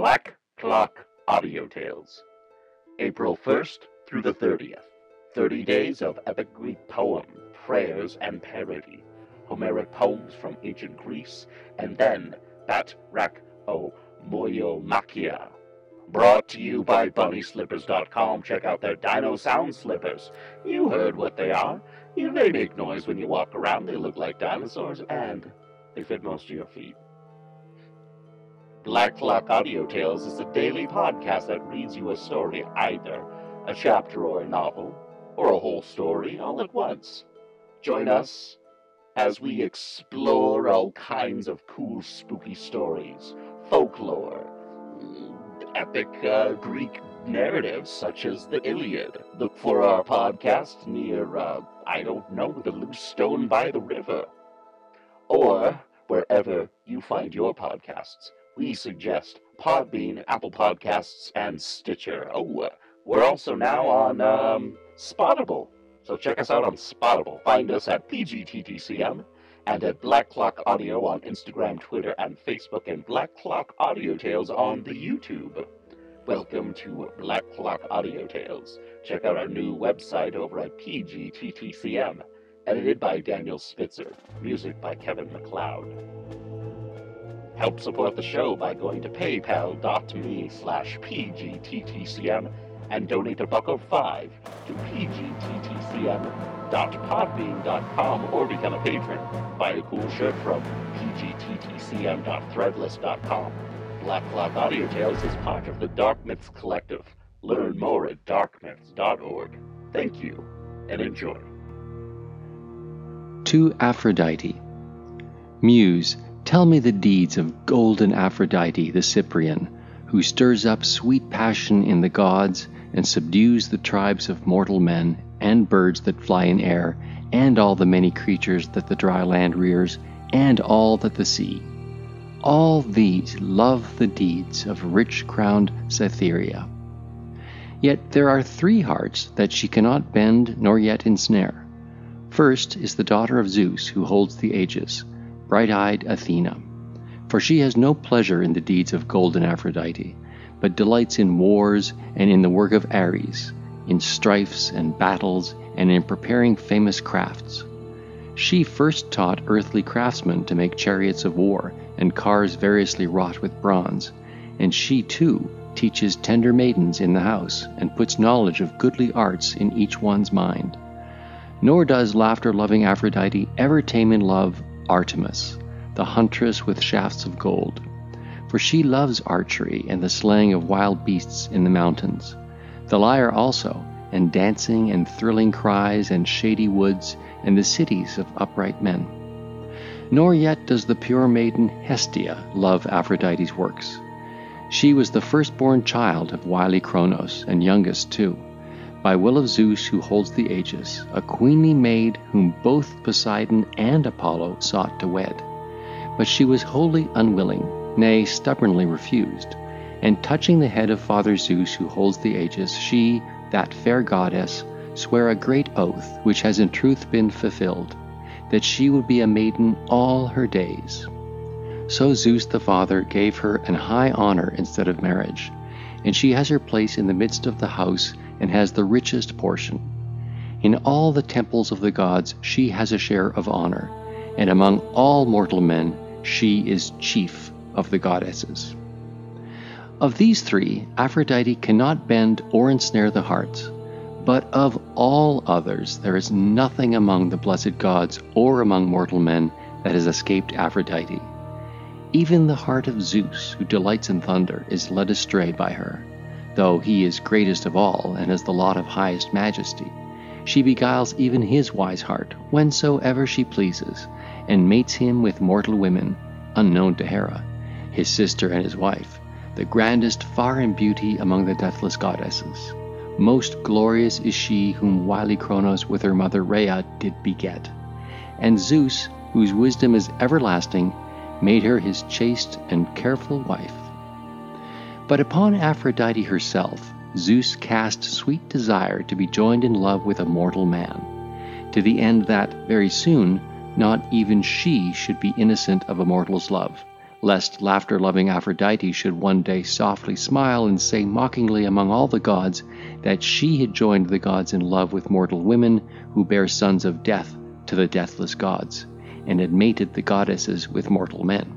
Black Clock Audio Tales. April 1st through the 30th. 30 days of epic Greek poem, prayers, and parody. Homeric poems from ancient Greece, and then Bat Rak O Moyomachia. Brought to you by BunnySlippers.com. Check out their Dino Sound Slippers. You heard what they are. You, they make noise when you walk around. They look like dinosaurs, and they fit most of your feet. Black Clock Audio Tales is a daily podcast that reads you a story, either a chapter or a novel, or a whole story all at once. Join us as we explore all kinds of cool, spooky stories, folklore, epic uh, Greek narratives such as the Iliad. Look for our podcast near, uh, I don't know, the loose stone by the river. Or wherever you find your podcasts. We suggest Podbean, Apple Podcasts, and Stitcher. Oh, uh, we're also now on um, Spottable. So check us out on Spottable. Find us at PGTTCM and at Black Clock Audio on Instagram, Twitter, and Facebook, and Black Clock Audio Tales on the YouTube. Welcome to Black Clock Audio Tales. Check out our new website over at PGTTCM. Edited by Daniel Spitzer. Music by Kevin MacLeod. Help support the show by going to paypal.me slash pgttcm and donate a buck or five to pgttcm.podbean.com or become a patron. Buy a cool shirt from pgttcm.threadless.com. Black Clock Audio Tales is part of the Dark Myths Collective. Learn more at darkmyths.org. Thank you and enjoy. To Aphrodite. Muse, tell me the deeds of golden Aphrodite the Cyprian, who stirs up sweet passion in the gods and subdues the tribes of mortal men and birds that fly in air, and all the many creatures that the dry land rears, and all that the sea. All these love the deeds of rich crowned Cytherea. Yet there are three hearts that she cannot bend nor yet ensnare. First is the daughter of Zeus, who holds the aegis, bright eyed Athena. For she has no pleasure in the deeds of golden Aphrodite, but delights in wars and in the work of Ares, in strifes and battles, and in preparing famous crafts. She first taught earthly craftsmen to make chariots of war and cars variously wrought with bronze, and she too teaches tender maidens in the house and puts knowledge of goodly arts in each one's mind. Nor does laughter loving Aphrodite ever tame in love Artemis, the huntress with shafts of gold. For she loves archery and the slaying of wild beasts in the mountains, the lyre also, and dancing and thrilling cries and shady woods and the cities of upright men. Nor yet does the pure maiden Hestia love Aphrodite's works. She was the firstborn child of wily Cronos, and youngest too, by will of Zeus who holds the aegis, a queenly maid whom both Poseidon and Apollo sought to wed. But she was wholly unwilling, nay, stubbornly refused. And touching the head of Father Zeus who holds the aegis, she, that fair goddess, sware a great oath, which has in truth been fulfilled, that she would be a maiden all her days. So Zeus the Father gave her an high honor instead of marriage, and she has her place in the midst of the house and has the richest portion. In all the temples of the gods she has a share of honor, and among all mortal men she is chief of the goddesses. Of these three, Aphrodite cannot bend or ensnare the hearts, but of all others there is nothing among the blessed gods or among mortal men that has escaped Aphrodite. Even the heart of Zeus, who delights in thunder, is led astray by her though he is greatest of all and has the lot of highest majesty. She beguiles even his wise heart whensoever she pleases, and mates him with mortal women, unknown to Hera, his sister and his wife, the grandest far in beauty among the deathless goddesses. Most glorious is she whom wily Cronos with her mother Rhea did beget. And Zeus, whose wisdom is everlasting, made her his chaste and careful wife. But upon Aphrodite herself, Zeus cast sweet desire to be joined in love with a mortal man, to the end that, very soon, not even she should be innocent of a mortal's love, lest laughter-loving Aphrodite should one day softly smile and say mockingly among all the gods that she had joined the gods in love with mortal women who bear sons of death to the deathless gods, and had mated the goddesses with mortal men.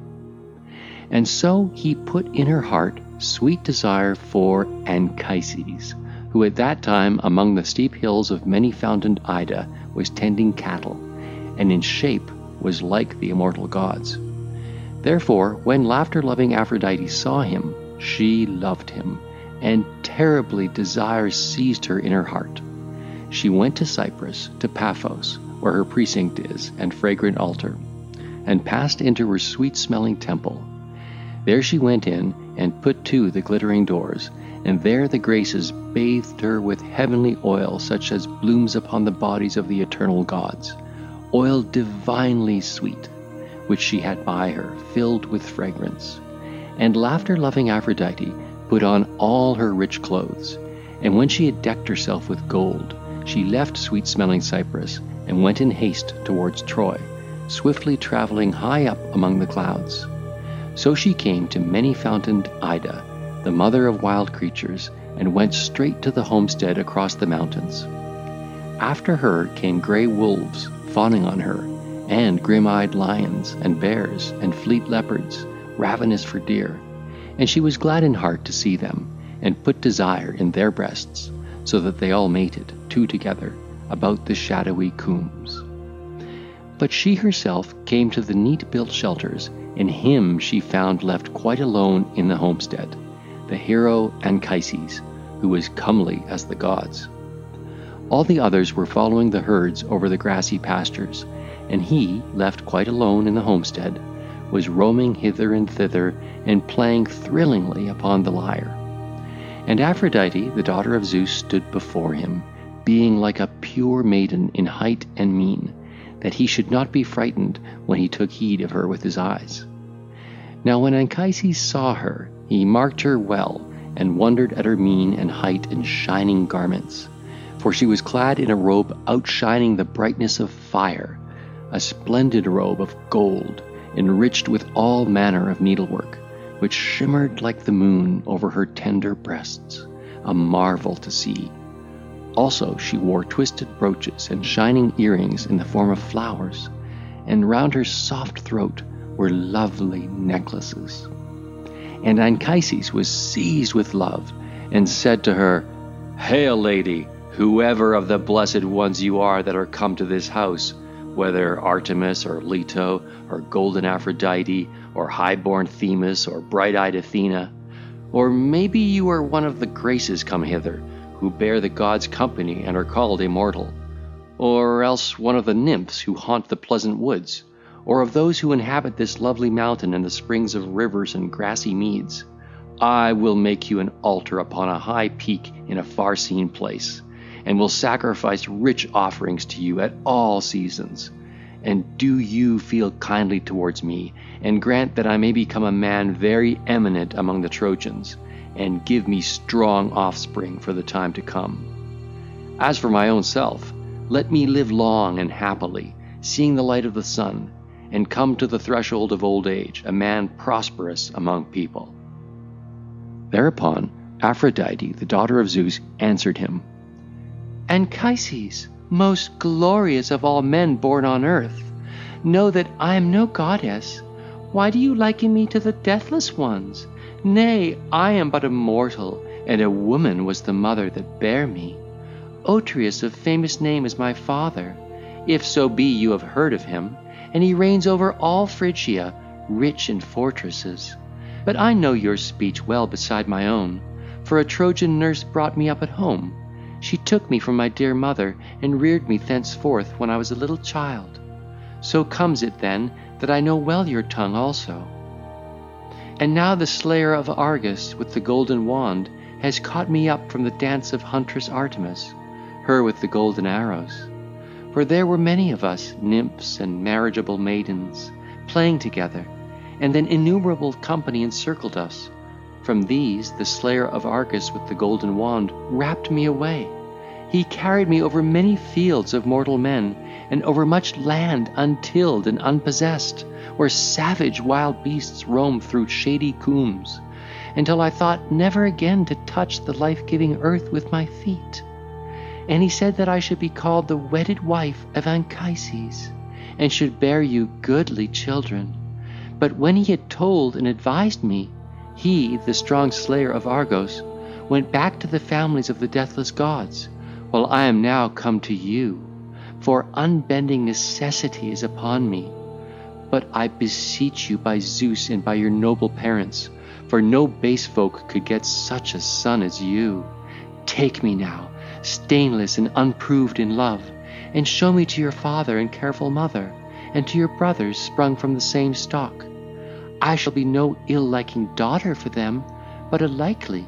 And so he put in her heart sweet desire for Anchises, who at that time among the steep hills of many-fountained Ida was tending cattle, and in shape was like the immortal gods. Therefore, when laughter-loving Aphrodite saw him, she loved him, and terribly desire seized her in her heart. She went to Cyprus, to Paphos, where her precinct is, and fragrant altar, and passed into her sweet-smelling temple. There she went in, and put to the glittering doors, and there the Graces bathed her with heavenly oil such as blooms upon the bodies of the eternal gods, oil divinely sweet, which she had by her, filled with fragrance. And laughter-loving Aphrodite put on all her rich clothes, and when she had decked herself with gold, she left sweet-smelling Cyprus, and went in haste towards Troy, swiftly travelling high up among the clouds. So she came to many-fountained Ida, the mother of wild creatures, and went straight to the homestead across the mountains. After her came grey wolves, fawning on her, and grim-eyed lions, and bears, and fleet leopards, ravenous for deer, and she was glad in heart to see them, and put desire in their breasts, so that they all mated, two together, about the shadowy coombs. But she herself came to the neat-built shelters, and him she found left quite alone in the homestead, the hero Anchises, who was comely as the gods. All the others were following the herds over the grassy pastures, and he, left quite alone in the homestead, was roaming hither and thither and playing thrillingly upon the lyre. And Aphrodite, the daughter of Zeus, stood before him, being like a pure maiden in height and mien, that he should not be frightened when he took heed of her with his eyes. Now when Anchises saw her, he marked her well, and wondered at her mien and height and shining garments, for she was clad in a robe outshining the brightness of fire, a splendid robe of gold, enriched with all manner of needlework, which shimmered like the moon over her tender breasts, a marvel to see. Also she wore twisted brooches and shining earrings in the form of flowers, and round her soft throat were lovely necklaces. And Anchises was seized with love, and said to her, Hail, lady, whoever of the blessed ones you are that are come to this house, whether Artemis or Leto or golden Aphrodite or high-born Themis or bright-eyed Athena, or maybe you are one of the Graces come hither, who bear the gods company and are called immortal, or else one of the nymphs who haunt the pleasant woods, or of those who inhabit this lovely mountain and the springs of rivers and grassy meads, I will make you an altar upon a high peak in a far-seen place, and will sacrifice rich offerings to you at all seasons. And do you feel kindly towards me, and grant that I may become a man very eminent among the Trojans, and give me strong offspring for the time to come. As for my own self, let me live long and happily, seeing the light of the sun, and come to the threshold of old age, a man prosperous among people. Thereupon Aphrodite, the daughter of Zeus, answered him, Anchises, most glorious of all men born on earth, know that I am no goddess. Why do you liken me to the deathless ones? Nay, I am but a mortal, and a woman was the mother that bare me. Otreus of famous name is my father, if so be you have heard of him, and he reigns over all Phrygia, rich in fortresses. But I know your speech well beside my own, for a Trojan nurse brought me up at home. She took me from my dear mother, and reared me thenceforth when I was a little child. So comes it then that I know well your tongue also. And now the slayer of Argus with the golden wand has caught me up from the dance of huntress Artemis, her with the golden arrows. For there were many of us, nymphs and marriageable maidens, playing together, and an innumerable company encircled us. From these the slayer of Argus with the golden wand rapt me away. He carried me over many fields of mortal men, and over much land untilled and unpossessed, where savage wild beasts roam through shady combes, until I thought never again to touch the life-giving earth with my feet. And he said that I should be called the wedded wife of Anchises, and should bear you goodly children. But when he had told and advised me, he, the strong slayer of Argus, went back to the families of the deathless gods, while I am now come to you, for unbending necessity is upon me. But I beseech you by Zeus and by your noble parents, for no base folk could get such a son as you. Take me now, stainless and unproved in love, and show me to your father and careful mother, and to your brothers sprung from the same stock. I shall be no ill-liking daughter for them, but a likely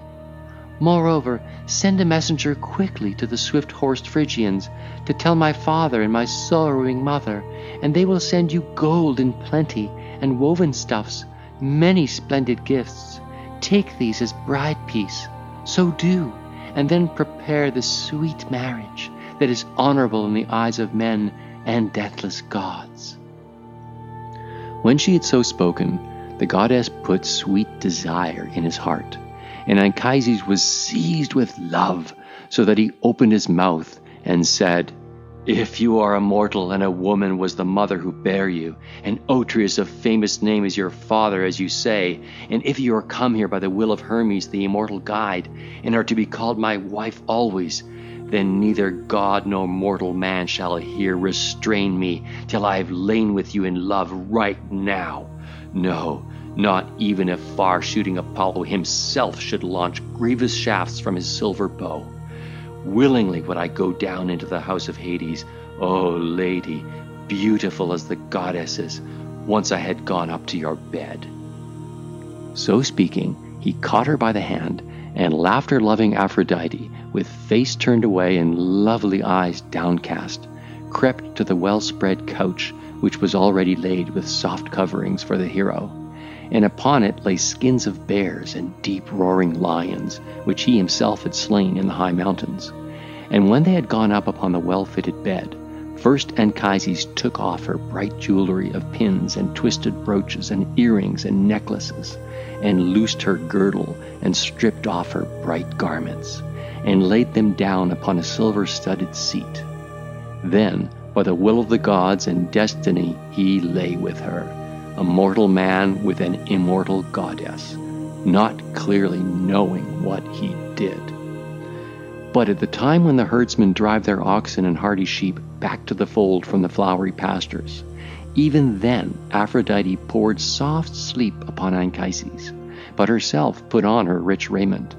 Moreover, send a messenger quickly to the swift-horsed Phrygians to tell my father and my sorrowing mother, and they will send you gold in plenty and woven stuffs, many splendid gifts. Take these as bride piece. So do, and then prepare the sweet marriage that is honorable in the eyes of men and deathless gods. When she had so spoken, the goddess put sweet desire in his heart and Anchises was seized with love, so that he opened his mouth and said, If you are a mortal and a woman was the mother who bare you, and Otreus of famous name is your father, as you say, and if you are come here by the will of Hermes, the immortal guide, and are to be called my wife always, then neither God nor mortal man shall here restrain me till I have lain with you in love right now. No, not even if far shooting Apollo himself should launch grievous shafts from his silver bow. Willingly would I go down into the house of Hades, O oh, lady, beautiful as the goddesses, once I had gone up to your bed. So speaking, he caught her by the hand, and laughter loving Aphrodite, with face turned away and lovely eyes downcast, crept to the well spread couch, which was already laid with soft coverings for the hero and upon it lay skins of bears and deep roaring lions, which he himself had slain in the high mountains. And when they had gone up upon the well fitted bed, first Anchises took off her bright jewelry of pins and twisted brooches and earrings and necklaces, and loosed her girdle and stripped off her bright garments, and laid them down upon a silver studded seat. Then, by the will of the gods and destiny, he lay with her a mortal man with an immortal goddess, not clearly knowing what he did. But at the time when the herdsmen drive their oxen and hardy sheep back to the fold from the flowery pastures, even then Aphrodite poured soft sleep upon Anchises, but herself put on her rich raiment.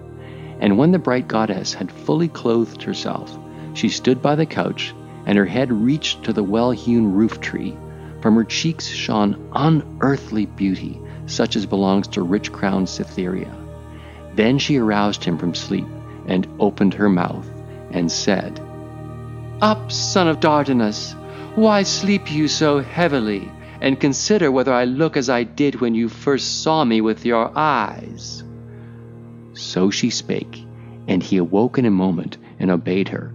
And when the bright goddess had fully clothed herself, she stood by the couch, and her head reached to the well hewn roof tree from her cheeks shone unearthly beauty, such as belongs to rich crowned Cytherea. Then she aroused him from sleep and opened her mouth and said, Up, son of Dardanus, why sleep you so heavily? And consider whether I look as I did when you first saw me with your eyes. So she spake, and he awoke in a moment and obeyed her.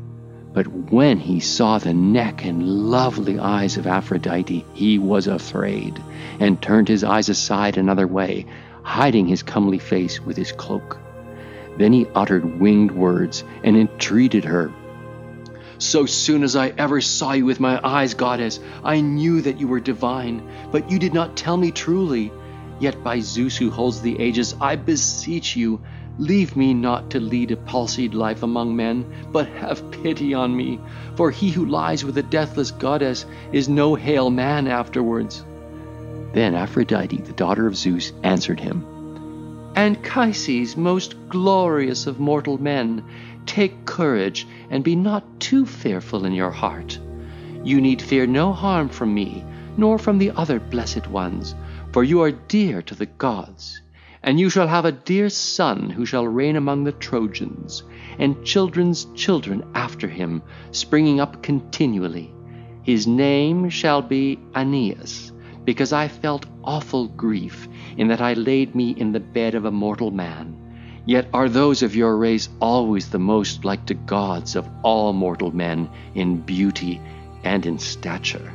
But when he saw the neck and lovely eyes of Aphrodite, he was afraid, and turned his eyes aside another way, hiding his comely face with his cloak. Then he uttered winged words and entreated her. So soon as I ever saw you with my eyes, goddess, I knew that you were divine, but you did not tell me truly. Yet by Zeus who holds the aegis, I beseech you, Leave me not to lead a palsied life among men, but have pity on me, for he who lies with a deathless goddess is no hale man afterwards. Then Aphrodite, the daughter of Zeus, answered him, Anchises, most glorious of mortal men, take courage and be not too fearful in your heart. You need fear no harm from me, nor from the other blessed ones, for you are dear to the gods. And you shall have a dear son who shall reign among the Trojans, and children's children after him, springing up continually. His name shall be Aeneas, because I felt awful grief in that I laid me in the bed of a mortal man. Yet are those of your race always the most like to gods of all mortal men in beauty and in stature.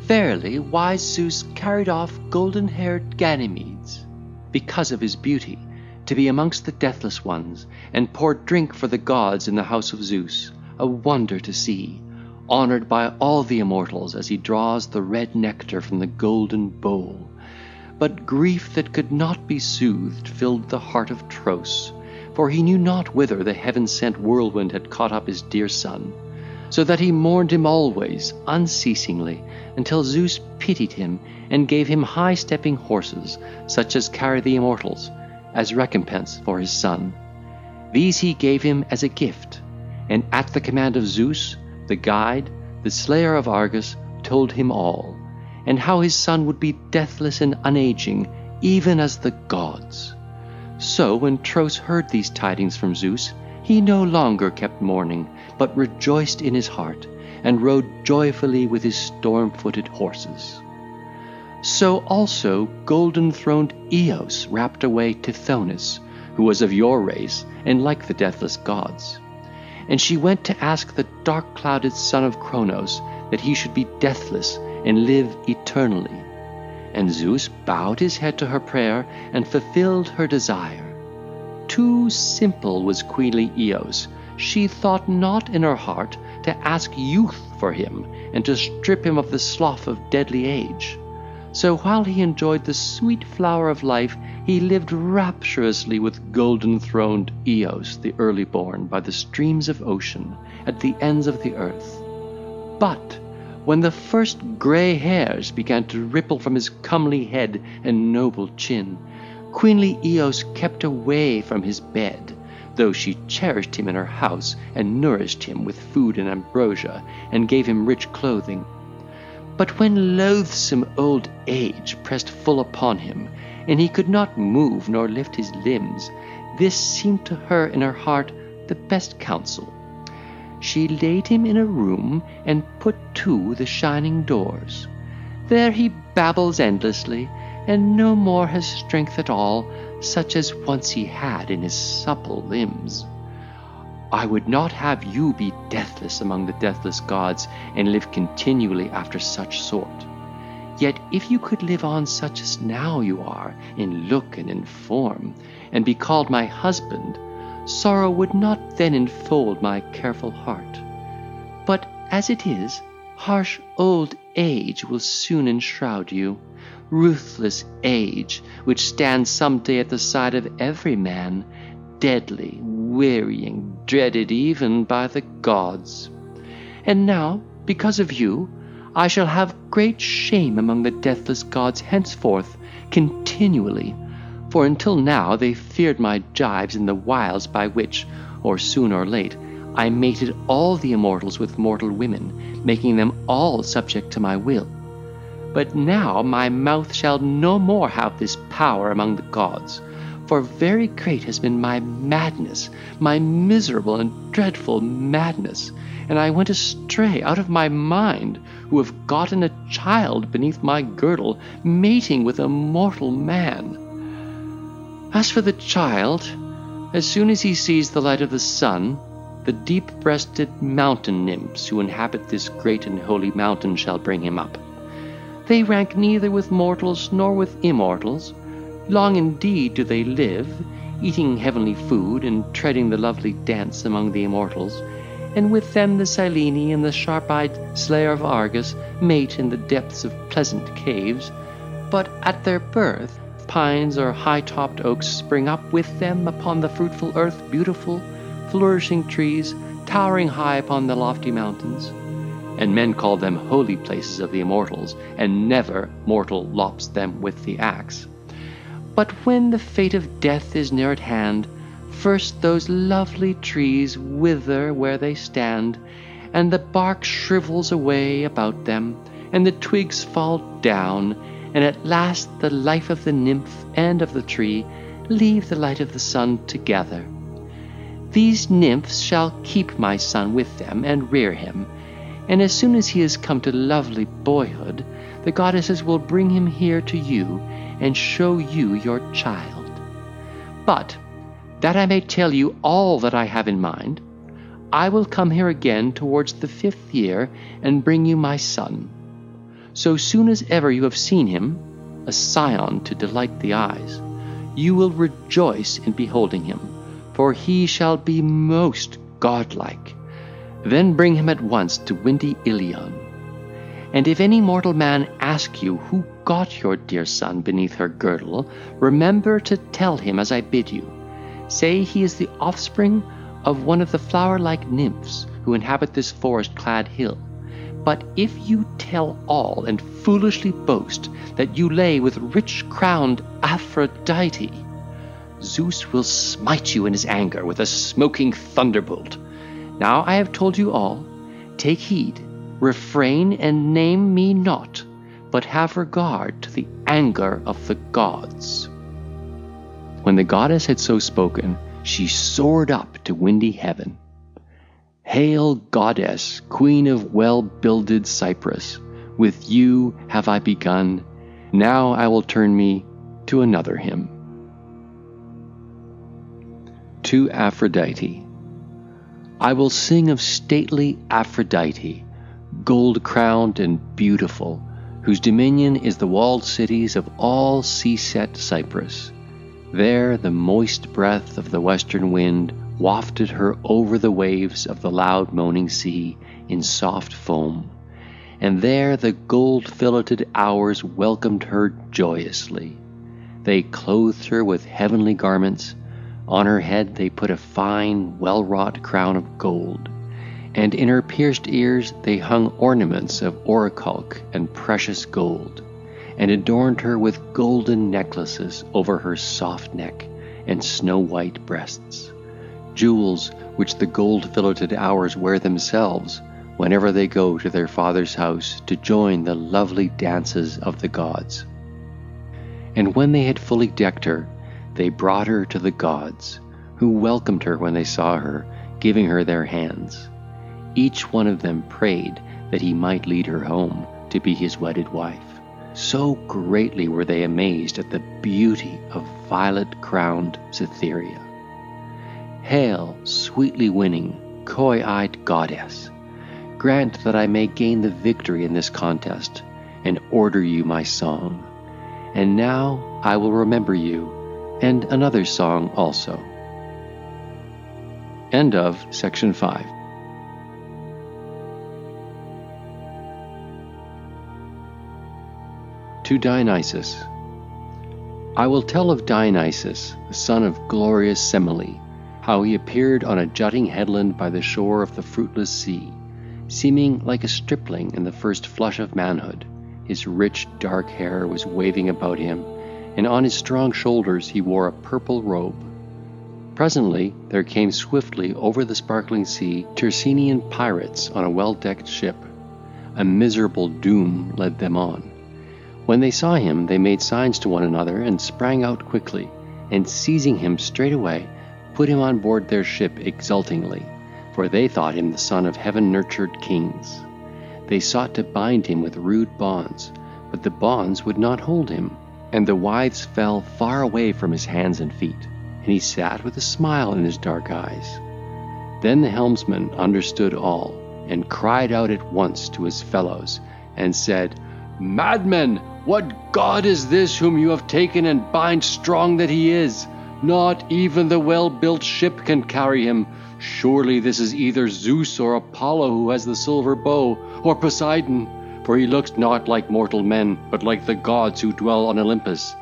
Verily, wise Zeus carried off golden-haired Ganymedes, because of his beauty, to be amongst the deathless ones, and pour drink for the gods in the house of Zeus, a wonder to see, honoured by all the immortals as he draws the red nectar from the golden bowl. But grief that could not be soothed filled the heart of Tros, for he knew not whither the heaven-sent whirlwind had caught up his dear son, so that he mourned him always, unceasingly, until Zeus pitied him and gave him high-stepping horses, such as carry the immortals, as recompense for his son. These he gave him as a gift, and at the command of Zeus, the guide, the slayer of Argus, told him all and how his son would be deathless and unaging, even as the gods. So when Tros heard these tidings from Zeus, he no longer kept mourning, but rejoiced in his heart, and rode joyfully with his storm-footed horses. So also golden-throned Eos rapt away Tithonus, who was of your race, and like the deathless gods. And she went to ask the dark-clouded son of Cronos that he should be deathless and live eternally. And Zeus bowed his head to her prayer and fulfilled her desire. Too simple was queenly Eos. She thought not in her heart to ask youth for him and to strip him of the slough of deadly age. So while he enjoyed the sweet flower of life, he lived rapturously with golden-throned Eos, the early born, by the streams of ocean, at the ends of the earth. But when the first grey hairs began to ripple from his comely head and noble chin, queenly Eos kept away from his bed, though she cherished him in her house and nourished him with food and ambrosia, and gave him rich clothing. But when loathsome old age pressed full upon him, and he could not move nor lift his limbs, this seemed to her in her heart the best counsel she laid him in a room and put to the shining doors. There he babbles endlessly, and no more has strength at all, such as once he had in his supple limbs. I would not have you be deathless among the deathless gods, and live continually after such sort. Yet if you could live on such as now you are, in look and in form, and be called my husband, sorrow would not then enfold my careful heart. But as it is, harsh old age will soon enshroud you, ruthless age, which stands some day at the side of every man, deadly, wearying, dreaded even by the gods. And now, because of you, I shall have great shame among the deathless gods henceforth, continually, for until now they feared my gibes and the wiles by which, or soon or late, I mated all the immortals with mortal women, making them all subject to my will. But now my mouth shall no more have this power among the gods, for very great has been my madness, my miserable and dreadful madness, and I went astray out of my mind, who have gotten a child beneath my girdle, mating with a mortal man. As for the child, as soon as he sees the light of the sun, the deep-breasted mountain nymphs who inhabit this great and holy mountain shall bring him up. They rank neither with mortals nor with immortals. Long indeed do they live, eating heavenly food and treading the lovely dance among the immortals, and with them the Sileni and the sharp-eyed slayer of Argus mate in the depths of pleasant caves. But at their birth pines or high-topped oaks spring up with them upon the fruitful earth, beautiful, flourishing trees, towering high upon the lofty mountains. And men call them holy places of the immortals, and never mortal lops them with the axe. But when the fate of death is near at hand, first those lovely trees wither where they stand, and the bark shrivels away about them, and the twigs fall down, and at last the life of the nymph and of the tree leave the light of the sun together. These nymphs shall keep my son with them and rear him, and as soon as he has come to lovely boyhood, the goddesses will bring him here to you and show you your child. But that I may tell you all that I have in mind, I will come here again towards the fifth year and bring you my son. So soon as ever you have seen him, a scion to delight the eyes, you will rejoice in beholding him, for he shall be most godlike. Then bring him at once to windy Ilion. And if any mortal man ask you who got your dear son beneath her girdle, remember to tell him as I bid you. Say he is the offspring of one of the flower like nymphs who inhabit this forest clad hill. But if you tell all and foolishly boast that you lay with rich crowned Aphrodite, Zeus will smite you in his anger with a smoking thunderbolt. Now I have told you all. Take heed, refrain, and name me not, but have regard to the anger of the gods. When the goddess had so spoken, she soared up to windy heaven. Hail, goddess, queen of well builded Cyprus! With you have I begun. Now I will turn me to another hymn. To Aphrodite. I will sing of stately Aphrodite, gold crowned and beautiful, whose dominion is the walled cities of all sea set Cyprus. There the moist breath of the western wind wafted her over the waves of the loud moaning sea in soft foam, and there the gold filleted hours welcomed her joyously. They clothed her with heavenly garments, on her head they put a fine, well wrought crown of gold, and in her pierced ears they hung ornaments of orichalc and precious gold and adorned her with golden necklaces over her soft neck and snow white breasts, jewels which the gold filleted hours wear themselves whenever they go to their father's house to join the lovely dances of the gods. And when they had fully decked her, they brought her to the gods, who welcomed her when they saw her, giving her their hands. Each one of them prayed that he might lead her home to be his wedded wife. So greatly were they amazed at the beauty of violet crowned Cytherea. Hail, sweetly winning, coy eyed goddess! Grant that I may gain the victory in this contest, and order you my song. And now I will remember you, and another song also. End of section 5. To Dionysus. I will tell of Dionysus, the son of glorious Semele, how he appeared on a jutting headland by the shore of the fruitless sea, seeming like a stripling in the first flush of manhood. His rich dark hair was waving about him, and on his strong shoulders he wore a purple robe. Presently there came swiftly over the sparkling sea Tyrrhenian pirates on a well decked ship. A miserable doom led them on. When they saw him, they made signs to one another and sprang out quickly, and seizing him straightway, put him on board their ship exultingly, for they thought him the son of heaven nurtured kings. They sought to bind him with rude bonds, but the bonds would not hold him, and the withes fell far away from his hands and feet, and he sat with a smile in his dark eyes. Then the helmsman understood all, and cried out at once to his fellows, and said, Madmen! What god is this whom you have taken and bind strong that he is? Not even the well built ship can carry him. Surely this is either Zeus or Apollo who has the silver bow, or Poseidon, for he looks not like mortal men, but like the gods who dwell on Olympus.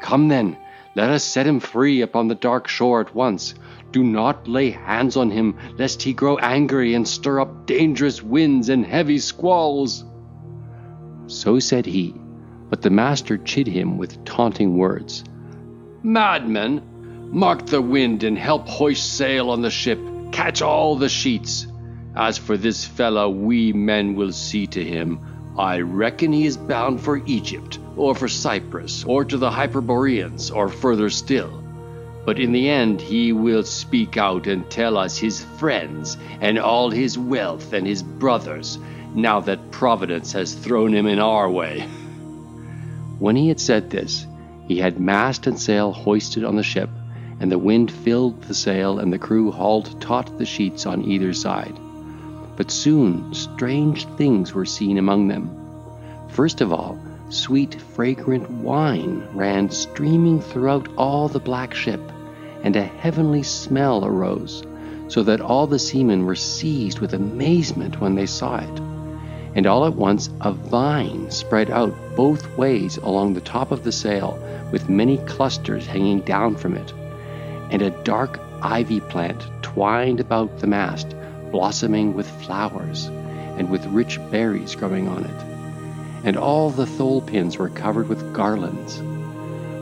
Come then, let us set him free upon the dark shore at once. Do not lay hands on him, lest he grow angry and stir up dangerous winds and heavy squalls. So said he but the master chid him with taunting words. Madman, mark the wind and help hoist sail on the ship, catch all the sheets. As for this fellow, we men will see to him. I reckon he is bound for Egypt, or for Cyprus, or to the Hyperboreans, or further still. But in the end he will speak out and tell us his friends, and all his wealth and his brothers, now that Providence has thrown him in our way. When he had said this, he had mast and sail hoisted on the ship, and the wind filled the sail, and the crew hauled taut the sheets on either side. But soon strange things were seen among them. First of all, sweet, fragrant wine ran streaming throughout all the black ship, and a heavenly smell arose, so that all the seamen were seized with amazement when they saw it. And all at once a vine spread out both ways along the top of the sail, with many clusters hanging down from it and a dark ivy plant twined about the mast, blossoming with flowers and with rich berries growing on it. And all the thole pins were covered with garlands.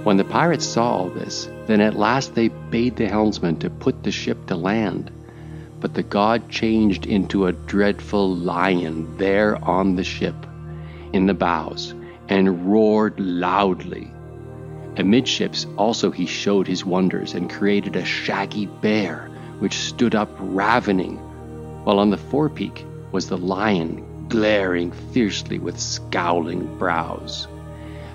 When the pirates saw all this, then at last they bade the helmsman to put the ship to land. But the god changed into a dreadful lion there on the ship, in the bows, and roared loudly Amidships also he showed his wonders and created a shaggy bear which stood up ravening, while on the forepeak was the lion glaring fiercely with scowling brows.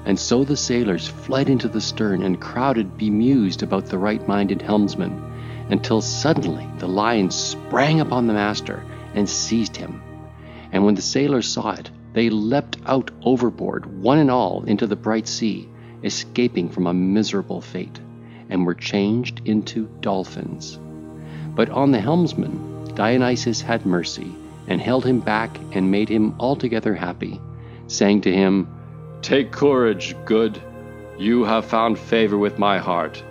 And so the sailors fled into the stern and crowded bemused about the right-minded helmsman, until suddenly the lion sprang upon the master and seized him. And when the sailors saw it, they leapt out overboard, one and all, into the bright sea, escaping from a miserable fate, and were changed into dolphins. But on the helmsman, Dionysus had mercy, and held him back and made him altogether happy, saying to him, Take courage, good. You have found favor with my heart.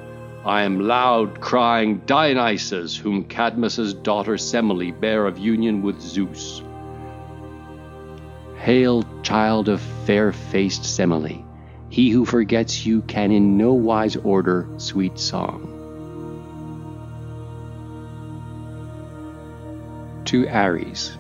I am loud crying Dionysus, whom Cadmus's daughter Semele bare of union with Zeus. Hail, child of fair-faced Semele! He who forgets you can in no wise order sweet song. To Ares.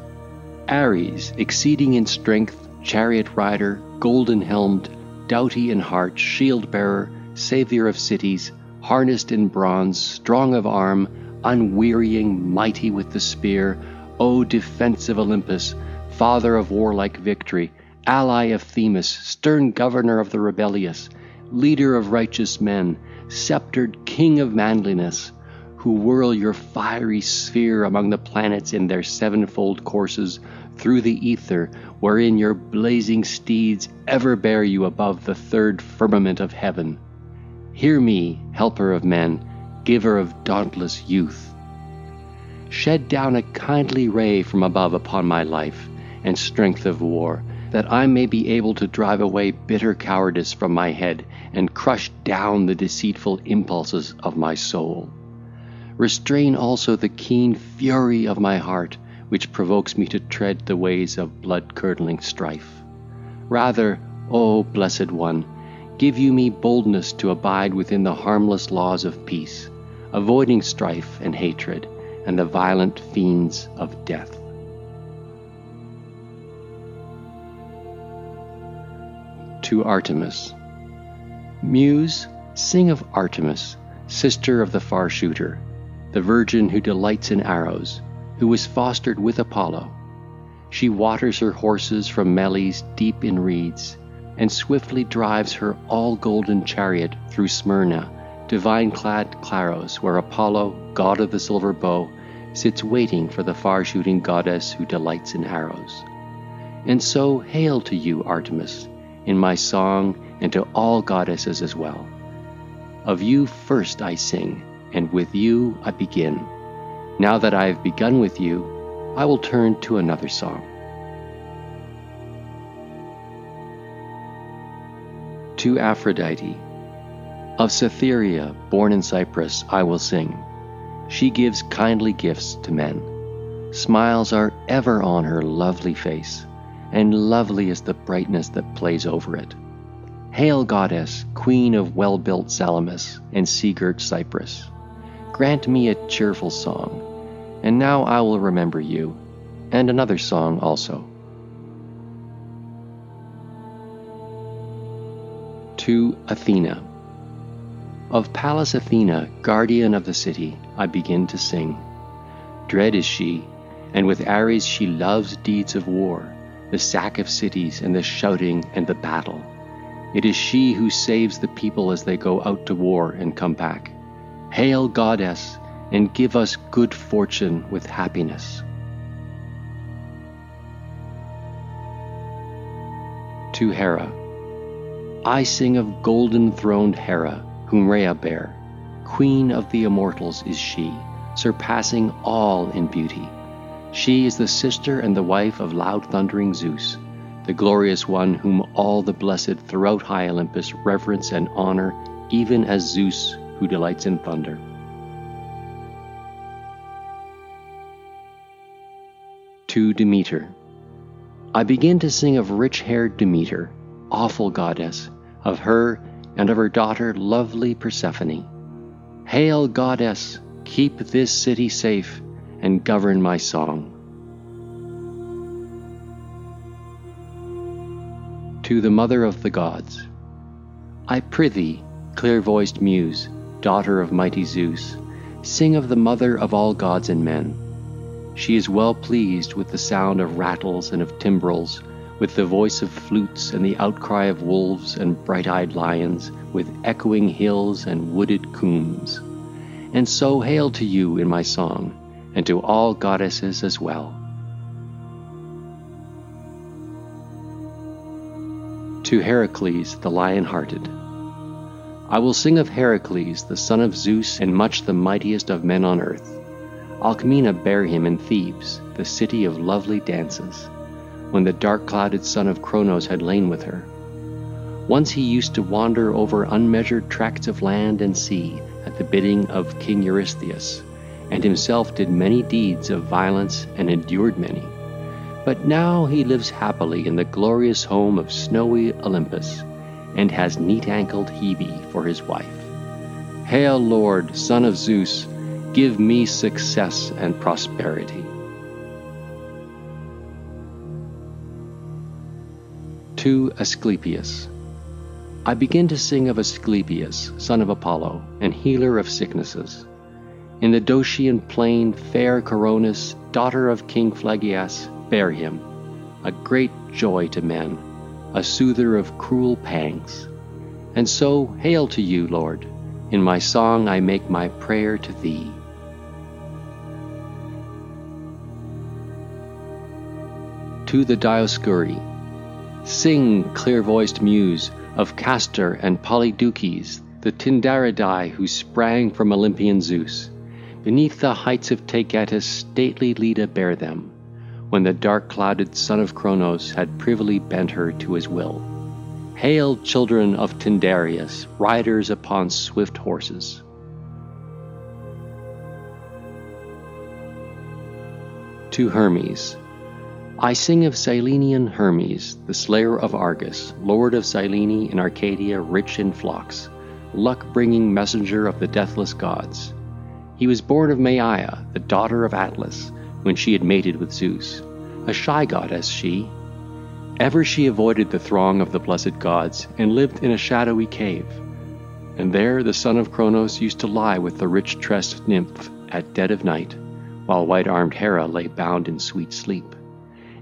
Ares, exceeding in strength, chariot rider, golden helmed, doughty in heart, shield bearer, saviour of cities, harnessed in bronze, strong of arm, unwearying, mighty with the spear, O defence of Olympus, father of warlike victory, ally of Themis, stern governor of the rebellious, leader of righteous men, sceptered king of manliness, who whirl your fiery sphere among the planets in their sevenfold courses through the ether, wherein your blazing steeds ever bear you above the third firmament of heaven. Hear me, helper of men, giver of dauntless youth. Shed down a kindly ray from above upon my life and strength of war, that I may be able to drive away bitter cowardice from my head and crush down the deceitful impulses of my soul. Restrain also the keen fury of my heart, which provokes me to tread the ways of blood-curdling strife. Rather, O Blessed One, give you me boldness to abide within the harmless laws of peace, avoiding strife and hatred, and the violent fiends of death. to Artemis. Muse, sing of Artemis, sister of the far shooter, the virgin who delights in arrows, who was fostered with Apollo. She waters her horses from Meles deep in reeds, and swiftly drives her all golden chariot through Smyrna, divine clad Claros, where Apollo, god of the silver bow, sits waiting for the far shooting goddess who delights in arrows. And so hail to you, Artemis, in my song and to all goddesses as well. Of you first I sing, and with you I begin. Now that I have begun with you, I will turn to another song. To Aphrodite. Of Cytherea, born in Cyprus, I will sing. She gives kindly gifts to men. Smiles are ever on her lovely face and lovely is the brightness that plays over it. Hail, goddess, queen of well built Salamis and sea girt Cyprus. Grant me a cheerful song, and now I will remember you, and another song also. To Athena. Of Pallas Athena, guardian of the city, I begin to sing. Dread is she, and with Ares she loves deeds of war the sack of cities and the shouting and the battle. It is she who saves the people as they go out to war and come back. Hail, goddess, and give us good fortune with happiness. To Hera, I sing of golden throned Hera, whom Rhea bare. Queen of the immortals is she, surpassing all in beauty. She is the sister and the wife of loud thundering Zeus, the glorious one whom all the blessed throughout high Olympus reverence and honor, even as Zeus who delights in thunder. To Demeter. I begin to sing of rich haired Demeter, awful goddess, of her and of her daughter, lovely Persephone. Hail, goddess, keep this city safe and govern my song. To the Mother of the Gods. I prithee, clear voiced Muse, daughter of mighty Zeus, sing of the mother of all gods and men. She is well pleased with the sound of rattles and of timbrels with the voice of flutes and the outcry of wolves and bright eyed lions, with echoing hills and wooded coombs. And so hail to you in my song, and to all goddesses as well. To Heracles the lion hearted. I will sing of Heracles, the son of Zeus, and much the mightiest of men on earth. Alcmena bare him in Thebes, the city of lovely dances when the dark clouded son of Cronos had lain with her. Once he used to wander over unmeasured tracts of land and sea at the bidding of King Eurystheus, and himself did many deeds of violence and endured many. But now he lives happily in the glorious home of snowy Olympus, and has neat ankled Hebe for his wife. Hail, Lord, son of Zeus, give me success and prosperity. to Asclepius. I begin to sing of Asclepius, son of Apollo, and healer of sicknesses. In the Dotian plain, fair Coronis, daughter of King Phlegyas, bare him, a great joy to men, a soother of cruel pangs. And so, hail to you, Lord. In my song I make my prayer to thee. To the Dioscuri, Sing, clear voiced muse, of Castor and Polydeuces, the Tyndaridae who sprang from Olympian Zeus. Beneath the heights of Taygetus stately Leda bare them, when the dark clouded son of Cronos had privily bent her to his will. Hail, children of Tyndareus, riders upon swift horses. To Hermes, I sing of Cyllenian Hermes, the slayer of Argus, lord of Cyllene in Arcadia, rich in flocks, luck bringing messenger of the deathless gods. He was born of Maia, the daughter of Atlas, when she had mated with Zeus. A shy goddess she. Ever she avoided the throng of the blessed gods, and lived in a shadowy cave. And there the son of Cronos used to lie with the rich tressed nymph at dead of night, while white armed Hera lay bound in sweet sleep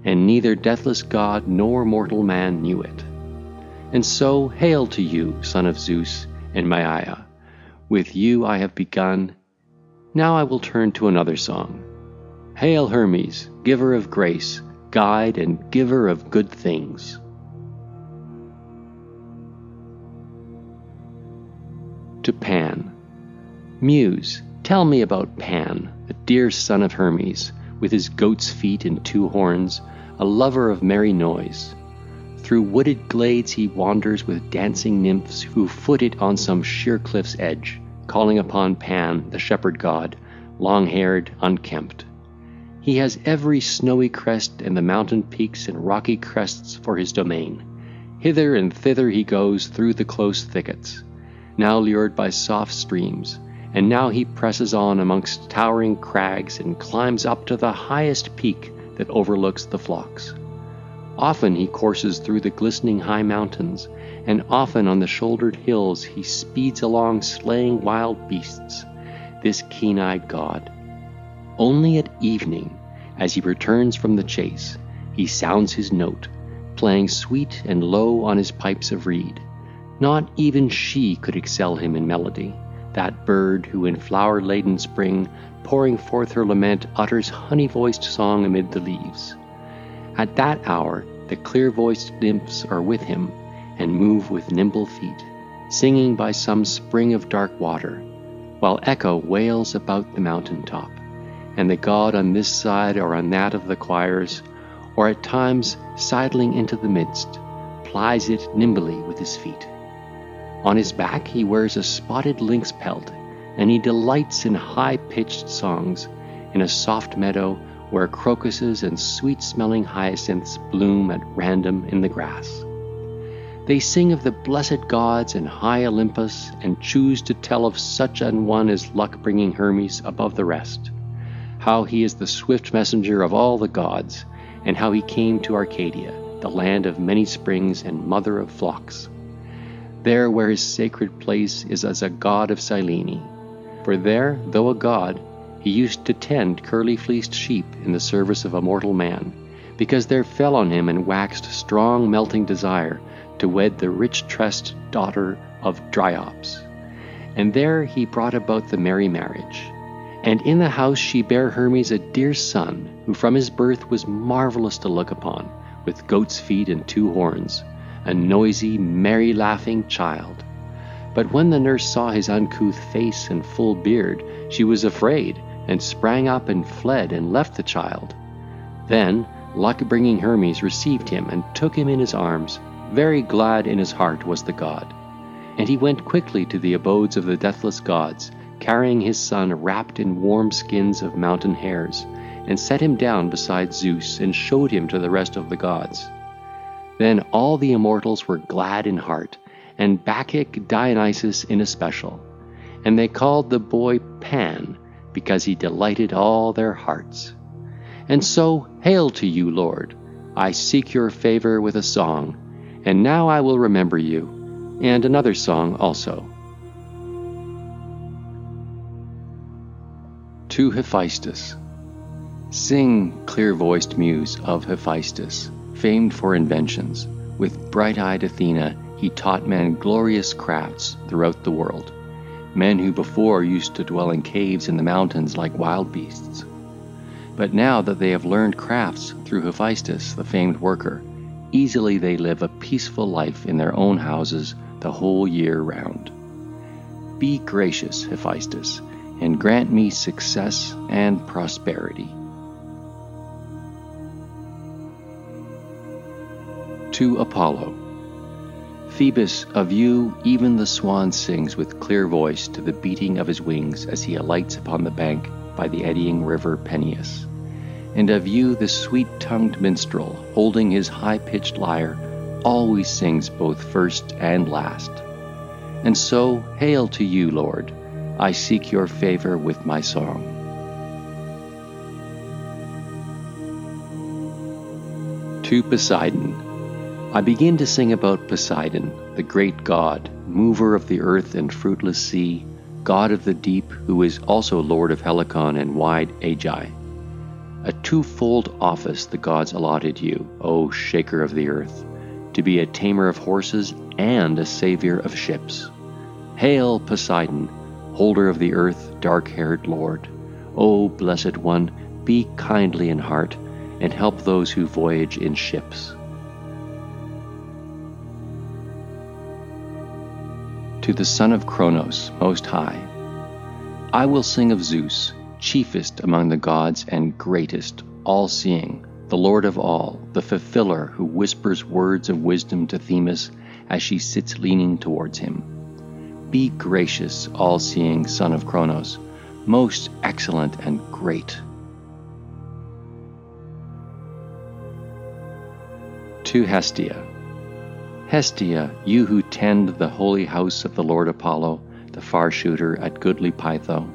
and neither deathless god nor mortal man knew it. And so, hail to you, son of Zeus and Maia. With you I have begun. Now I will turn to another song. Hail, Hermes, giver of grace, guide and giver of good things. To Pan. Muse, tell me about Pan, the dear son of Hermes, with his goat's feet and two horns, a lover of merry noise. Through wooded glades he wanders with dancing nymphs who foot it on some sheer cliff's edge, calling upon Pan, the shepherd god, long haired, unkempt. He has every snowy crest and the mountain peaks and rocky crests for his domain. Hither and thither he goes through the close thickets, now lured by soft streams, and now he presses on amongst towering crags and climbs up to the highest peak that overlooks the flocks. Often he courses through the glistening high mountains, and often on the shouldered hills he speeds along slaying wild beasts, this keen eyed god. Only at evening, as he returns from the chase, he sounds his note, playing sweet and low on his pipes of reed. Not even she could excel him in melody, that bird who in flower laden spring, pouring forth her lament, utters honey voiced song amid the leaves. At that hour, the clear voiced nymphs are with him and move with nimble feet, singing by some spring of dark water, while echo wails about the mountain top, and the god on this side or on that of the choirs, or at times sidling into the midst, plies it nimbly with his feet. On his back he wears a spotted lynx pelt, and he delights in high pitched songs in a soft meadow where crocuses and sweet smelling hyacinths bloom at random in the grass. They sing of the blessed gods and high Olympus, and choose to tell of such an one as luck bringing Hermes above the rest, how he is the swift messenger of all the gods, and how he came to Arcadia the land of many springs and mother of flocks. There where his sacred place is as a god of Cyllene. For there, though a god, he used to tend curly fleeced sheep in the service of a mortal man, because there fell on him and waxed strong melting desire to wed the rich tressed daughter of Dryops. And there he brought about the merry marriage. And in the house she bare Hermes a dear son, who from his birth was marvellous to look upon, with goat's feet and two horns, a noisy, merry laughing child. But when the nurse saw his uncouth face and full beard, she was afraid, and sprang up and fled and left the child. Then luck bringing Hermes received him and took him in his arms. Very glad in his heart was the god. And he went quickly to the abodes of the deathless gods, carrying his son wrapped in warm skins of mountain hares and set him down beside Zeus, and showed him to the rest of the gods. Then all the immortals were glad in heart, and Bacchic Dionysus in especial, and they called the boy Pan, because he delighted all their hearts. And so, hail to you, Lord! I seek your favor with a song, and now I will remember you, and another song also. To Hephaestus. Sing, clear voiced muse of Hephaestus, famed for inventions. With bright eyed Athena, he taught men glorious crafts throughout the world. Men who before used to dwell in caves in the mountains like wild beasts. But now that they have learned crafts through Hephaestus, the famed worker, easily they live a peaceful life in their own houses the whole year round. Be gracious, Hephaestus, and grant me success and prosperity. to Apollo. Phoebus, of you even the swan sings with clear voice to the beating of his wings as he alights upon the bank by the eddying river Peneus. And of you the sweet tongued minstrel, holding his high pitched lyre, always sings both first and last. And so, hail to you, Lord, I seek your favor with my song. To Poseidon I begin to sing about Poseidon, the great god, mover of the earth and fruitless sea, god of the deep, who is also lord of Helicon and wide Aegae. A twofold office the gods allotted you, O shaker of the earth, to be a tamer of horses and a savior of ships. Hail, Poseidon, holder of the earth, dark haired lord. O blessed one, be kindly in heart, and help those who voyage in ships. to the son of Kronos, most high. I will sing of Zeus, chiefest among the gods and greatest, all seeing, the Lord of all, the fulfiller who whispers words of wisdom to Themis as she sits leaning towards him. Be gracious, all seeing son of Kronos, most excellent and great. To Hestia. Hestia, you who tend the holy house of the Lord Apollo, the far shooter at goodly Pytho,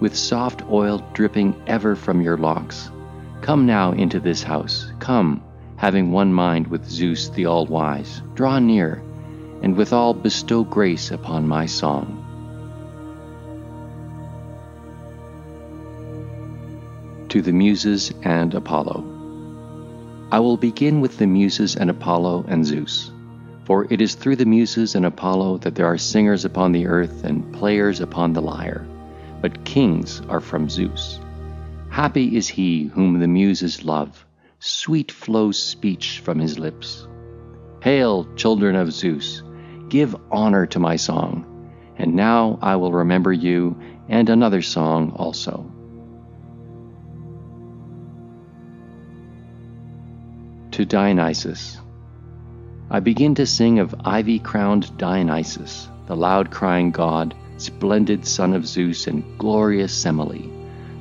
with soft oil dripping ever from your locks, come now into this house, come, having one mind with Zeus the all wise, draw near, and withal bestow grace upon my song. To the Muses and Apollo. I will begin with the Muses and Apollo and Zeus For it is through the Muses and Apollo that there are singers upon the earth and players upon the lyre, but kings are from Zeus. Happy is he whom the Muses love, sweet flows speech from his lips. Hail, children of Zeus, give honor to my song, and now I will remember you and another song also. To Dionysus. I begin to sing of ivy crowned Dionysus, the loud crying god, splendid son of Zeus and glorious Semele.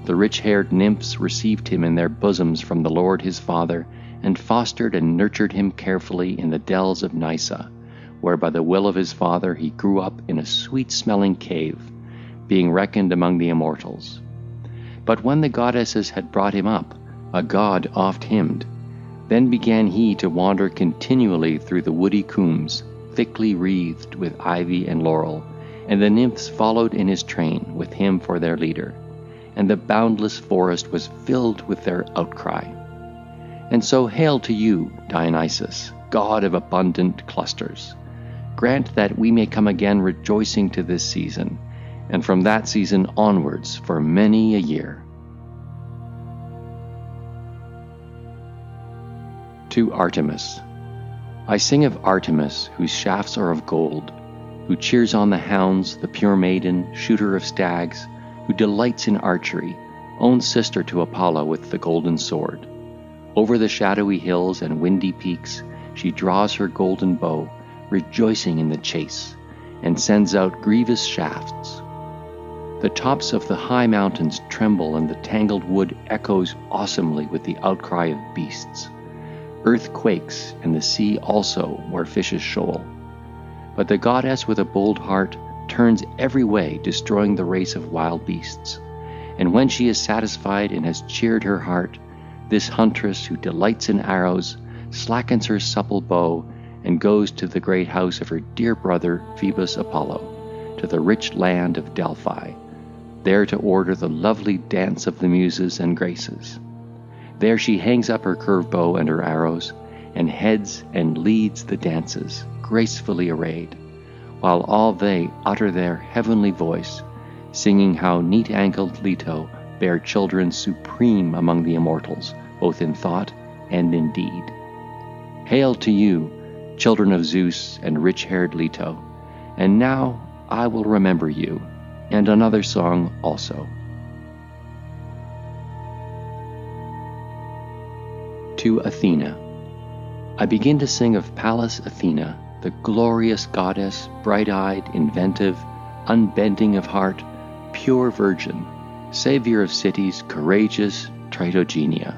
The rich haired nymphs received him in their bosoms from the Lord his father, and fostered and nurtured him carefully in the dells of Nysa, where by the will of his father he grew up in a sweet smelling cave, being reckoned among the immortals. But when the goddesses had brought him up, a god oft hymned, then began he to wander continually through the woody coombes, thickly wreathed with ivy and laurel, and the nymphs followed in his train, with him for their leader, and the boundless forest was filled with their outcry. And so hail to you, Dionysus, god of abundant clusters. Grant that we may come again rejoicing to this season, and from that season onwards for many a year. To Artemis I sing of Artemis, whose shafts are of gold, who cheers on the hounds, the pure maiden, shooter of stags, who delights in archery, own sister to Apollo with the golden sword. Over the shadowy hills and windy peaks she draws her golden bow, rejoicing in the chase, and sends out grievous shafts. The tops of the high mountains tremble, and the tangled wood echoes awesomely with the outcry of beasts. Earth quakes, and the sea also, where fishes shoal. But the goddess with a bold heart turns every way, destroying the race of wild beasts. And when she is satisfied and has cheered her heart, this huntress who delights in arrows slackens her supple bow and goes to the great house of her dear brother Phoebus Apollo, to the rich land of Delphi, there to order the lovely dance of the Muses and Graces. There she hangs up her curved bow and her arrows, and heads and leads the dances, gracefully arrayed, while all they utter their heavenly voice, singing how neat ankled Leto bare children supreme among the immortals, both in thought and in deed. Hail to you, children of Zeus and rich haired Leto, and now I will remember you, and another song also. to Athena. I begin to sing of Pallas Athena, the glorious goddess, bright eyed, inventive, unbending of heart, pure virgin, savior of cities, courageous, Tritogenia.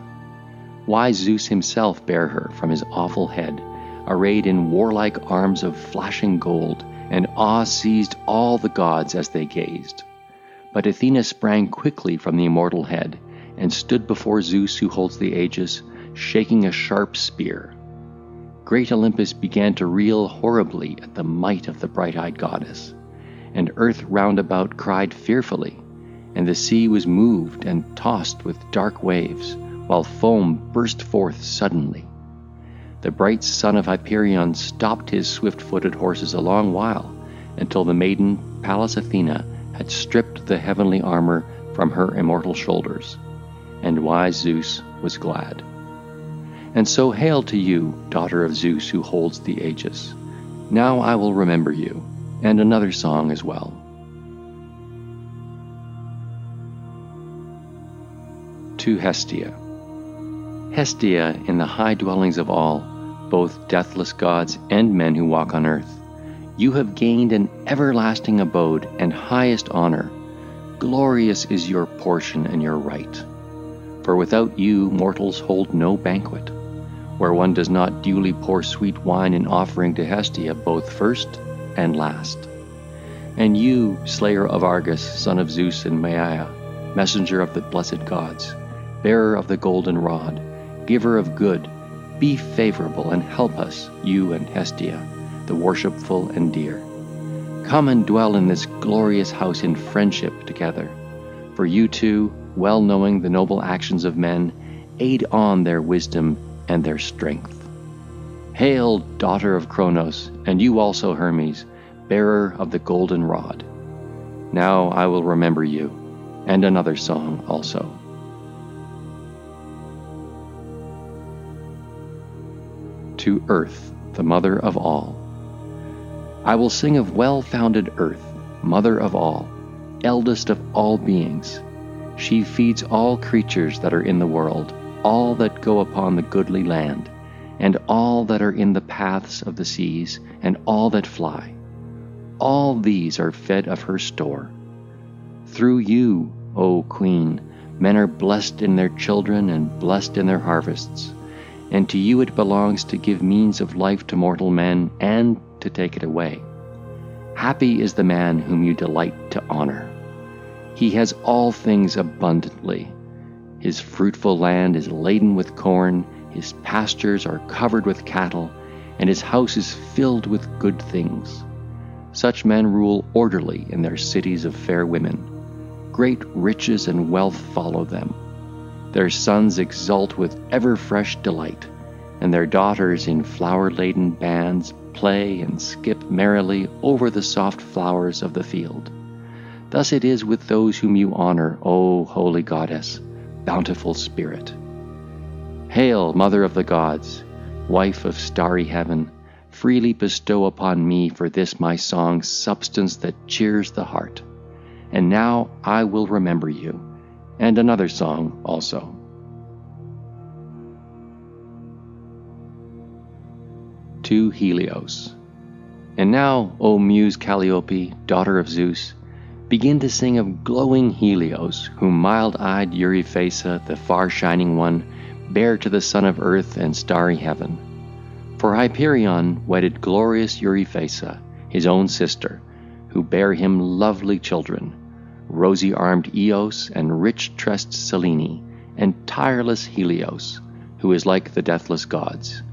Why Zeus himself bare her from his awful head, arrayed in warlike arms of flashing gold, and awe seized all the gods as they gazed. But Athena sprang quickly from the immortal head, and stood before Zeus who holds the aegis, shaking a sharp spear. Great Olympus began to reel horribly at the might of the bright eyed goddess, and earth round about cried fearfully, and the sea was moved and tossed with dark waves, while foam burst forth suddenly. The bright son of Hyperion stopped his swift footed horses a long while, until the maiden Pallas Athena had stripped the heavenly armor from her immortal shoulders, and wise Zeus was glad. And so hail to you, daughter of Zeus who holds the aegis. Now I will remember you, and another song as well. To Hestia. Hestia, in the high dwellings of all, both deathless gods and men who walk on earth, you have gained an everlasting abode and highest honor. Glorious is your portion and your right. For without you, mortals hold no banquet where one does not duly pour sweet wine in offering to Hestia both first and last. And you, slayer of Argus, son of Zeus and Maia, messenger of the blessed gods, bearer of the golden rod, giver of good, be favorable and help us, you and Hestia, the worshipful and dear. Come and dwell in this glorious house in friendship together. For you two, well knowing the noble actions of men, aid on their wisdom and their strength. Hail, daughter of Cronos, and you also, Hermes, bearer of the golden rod. Now I will remember you, and another song also. To Earth, the mother of all. I will sing of well founded Earth, mother of all, eldest of all beings. She feeds all creatures that are in the world, all that go upon the goodly land, and all that are in the paths of the seas, and all that fly all these are fed of her store. Through you, O Queen, men are blessed in their children and blessed in their harvests, and to you it belongs to give means of life to mortal men and to take it away. Happy is the man whom you delight to honor. He has all things abundantly. His fruitful land is laden with corn, his pastures are covered with cattle, and his house is filled with good things. Such men rule orderly in their cities of fair women. Great riches and wealth follow them. Their sons exult with ever fresh delight, and their daughters in flower laden bands play and skip merrily over the soft flowers of the field. Thus it is with those whom you honor, O holy goddess, bountiful spirit. Hail, mother of the gods, wife of starry heaven freely bestow upon me for this my song substance that cheers the heart. And now I will remember you, and another song also. To Helios. And now, O Muse Calliope, daughter of Zeus, begin to sing of glowing Helios, whom mild eyed Euryphaessa, the far shining one, bare to the son of earth and starry heaven. For Hyperion wedded glorious Euryphaessa, his own sister, who bare him lovely children, rosy armed Eos and rich tressed Selene, and tireless Helios, who is like the deathless gods.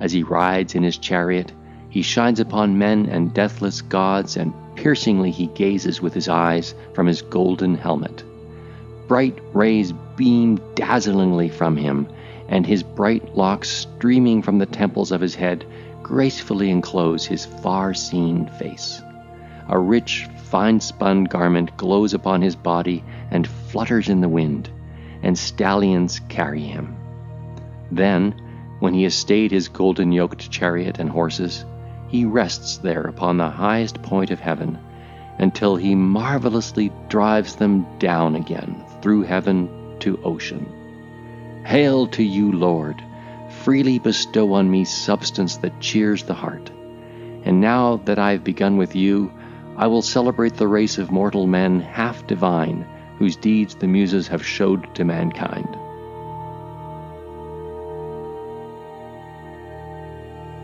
As he rides in his chariot, he shines upon men and deathless gods, and piercingly he gazes with his eyes from his golden helmet. Bright rays beam dazzlingly from him, and his bright locks streaming from the temples of his head gracefully enclose his far seen face. A rich, fine spun garment glows upon his body and flutters in the wind, and stallions carry him. Then, when he has stayed his golden yoked chariot and horses, he rests there upon the highest point of heaven until he marvelously drives them down again through heaven to ocean. Hail to you, Lord! Freely bestow on me substance that cheers the heart. And now that I have begun with you, I will celebrate the race of mortal men half divine, whose deeds the Muses have showed to mankind.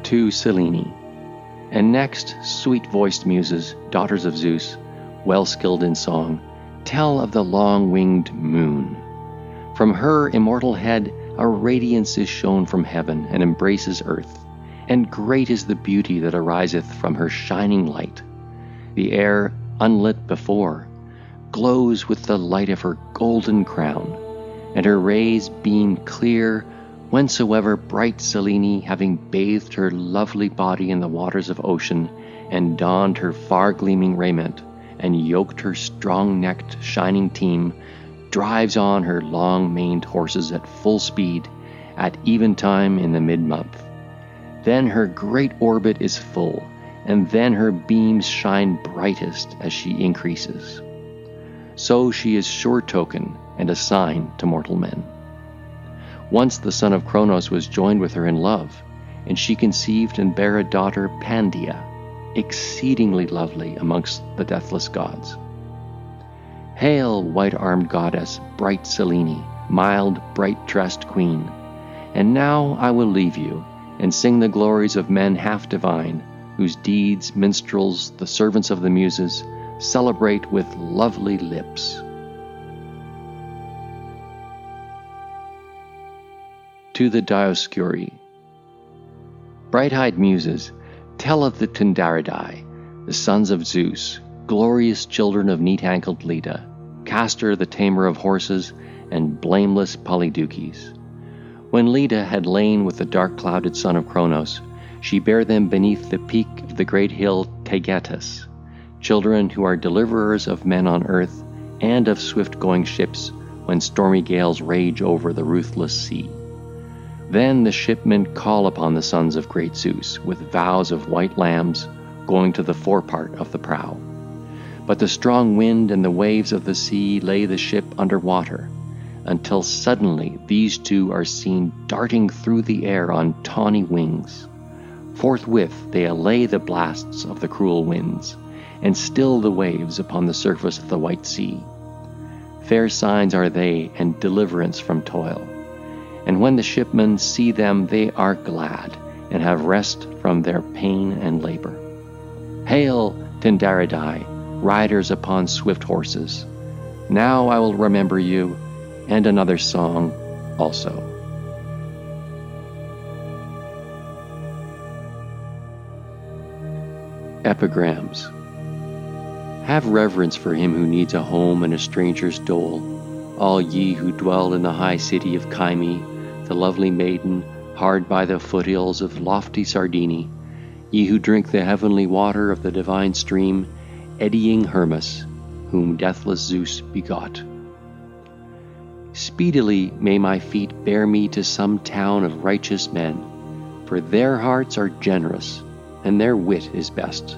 To Selene. And next, sweet voiced Muses, daughters of Zeus, well skilled in song, tell of the long winged moon from her immortal head a radiance is shown from heaven and embraces earth, and great is the beauty that ariseth from her shining light. The air, unlit before, glows with the light of her golden crown, and her rays beam clear whensoever bright Selene, having bathed her lovely body in the waters of ocean, and donned her far gleaming raiment, and yoked her strong necked, shining team, drives on her long maned horses at full speed at eventime in the mid month. Then her great orbit is full, and then her beams shine brightest as she increases. So she is sure token and a sign to mortal men. Once the son of Cronos was joined with her in love, and she conceived and bare a daughter Pandia, exceedingly lovely amongst the deathless gods. Hail, white armed goddess, bright Selene, mild, bright tressed queen. And now I will leave you, and sing the glories of men half divine, whose deeds minstrels, the servants of the Muses, celebrate with lovely lips. To the Dioscuri. Bright eyed Muses, tell of the Tyndaridai, the sons of Zeus, glorious children of neat ankled Leda, Castor the tamer of horses, and blameless Polydeuces. When Leda had lain with the dark clouded son of Cronos, she bare them beneath the peak of the great hill Taygetus, children who are deliverers of men on earth and of swift going ships when stormy gales rage over the ruthless sea. Then the shipmen call upon the sons of great Zeus with vows of white lambs going to the forepart of the prow. But the strong wind and the waves of the sea lay the ship under water, until suddenly these two are seen darting through the air on tawny wings. Forthwith they allay the blasts of the cruel winds, and still the waves upon the surface of the white sea. Fair signs are they, and deliverance from toil. And when the shipmen see them, they are glad, and have rest from their pain and labor. Hail, Tyndaridai, riders upon swift horses! Now I will remember you, and another song also. Epigrams Have reverence for him who needs a home and a stranger's dole, all ye who dwell in the high city of Kyme, the lovely maiden, hard by the foothills of lofty Sardene, ye who drink the heavenly water of the divine stream, eddying Hermus, whom deathless Zeus begot. Speedily may my feet bear me to some town of righteous men, for their hearts are generous, and their wit is best.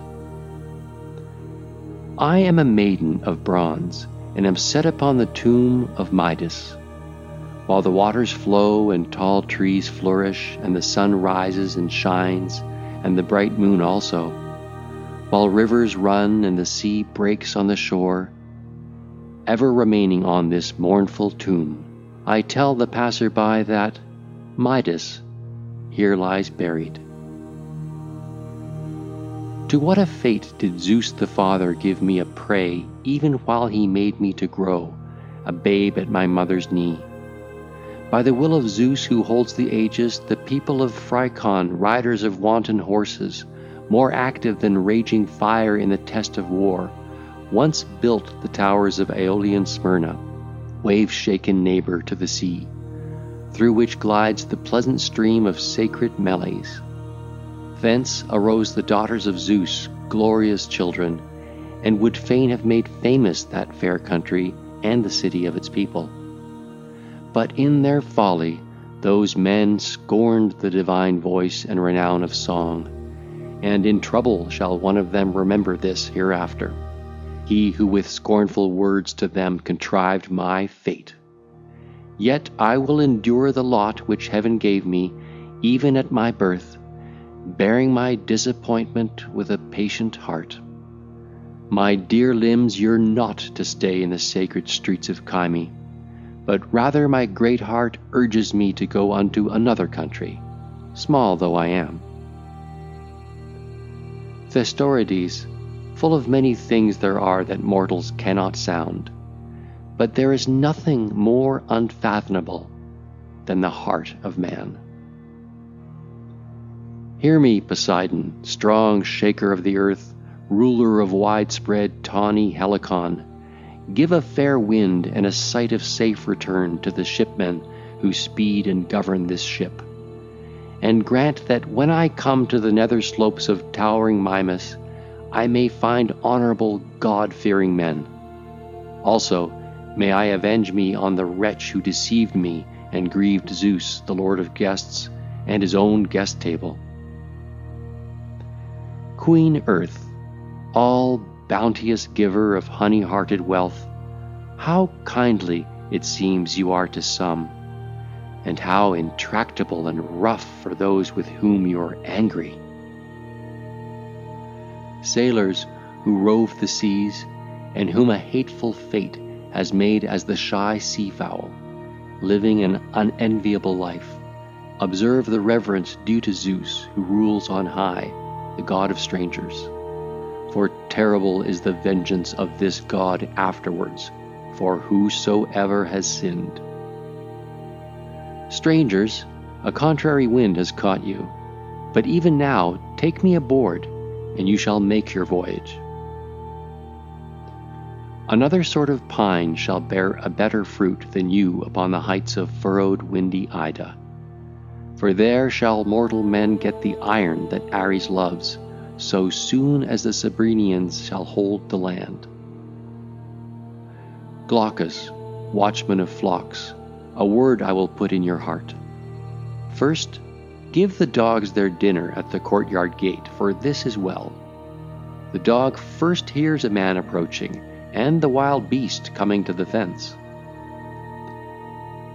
I am a maiden of bronze, and am set upon the tomb of Midas. While the waters flow and tall trees flourish, and the sun rises and shines, and the bright moon also, while rivers run and the sea breaks on the shore, ever remaining on this mournful tomb, I tell the passer-by that Midas here lies buried. To what a fate did Zeus the Father give me a prey, even while he made me to grow, a babe at my mother's knee? By the will of Zeus who holds the aegis, the people of Phricon, riders of wanton horses, more active than raging fire in the test of war, once built the towers of Aeolian Smyrna, wave-shaken neighbor to the sea, through which glides the pleasant stream of sacred Meles. Thence arose the daughters of Zeus, glorious children, and would fain have made famous that fair country and the city of its people. But in their folly those men scorned the divine voice and renown of song, and in trouble shall one of them remember this hereafter, he who with scornful words to them contrived my fate. Yet I will endure the lot which heaven gave me, even at my birth, bearing my disappointment with a patient heart. My dear limbs yearn not to stay in the sacred streets of Kyme, but rather my great heart urges me to go unto another country, small though I am. Thestorides, full of many things there are that mortals cannot sound, but there is nothing more unfathomable than the heart of man. Hear me, Poseidon, strong shaker of the earth, ruler of widespread tawny Helicon, Give a fair wind and a sight of safe return to the shipmen who speed and govern this ship. And grant that when I come to the nether slopes of towering Mimas, I may find honorable, God-fearing men. Also, may I avenge me on the wretch who deceived me and grieved Zeus, the Lord of guests, and his own guest table. Queen Earth, all bounteous giver of honey-hearted wealth, how kindly it seems you are to some, and how intractable and rough for those with whom you are angry. Sailors who rove the seas, and whom a hateful fate has made as the shy sea fowl, living an unenviable life, observe the reverence due to Zeus, who rules on high, the god of strangers for terrible is the vengeance of this God afterwards, for whosoever has sinned. Strangers, a contrary wind has caught you, but even now take me aboard, and you shall make your voyage. Another sort of pine shall bear a better fruit than you upon the heights of furrowed windy Ida. For there shall mortal men get the iron that Ares loves, so soon as the Cebrenians shall hold the land. Glaucus, watchman of flocks, a word I will put in your heart. First, give the dogs their dinner at the courtyard gate, for this is well. The dog first hears a man approaching, and the wild beast coming to the fence.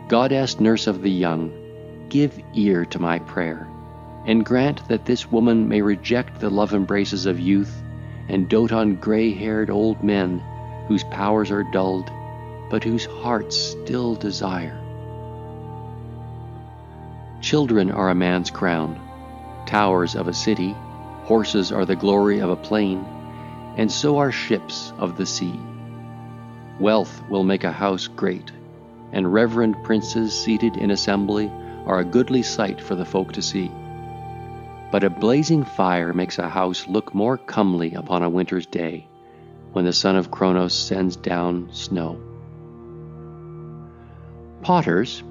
Goddess, nurse of the young, give ear to my prayer, and grant that this woman may reject the love embraces of youth and dote on gray haired old men whose powers are dulled, but whose hearts still desire. Children are a man's crown, towers of a city, horses are the glory of a plain, and so are ships of the sea. Wealth will make a house great, and reverend princes seated in assembly are a goodly sight for the folk to see. But a blazing fire makes a house look more comely upon a winter's day, when the son of Kronos sends down snow. Potters,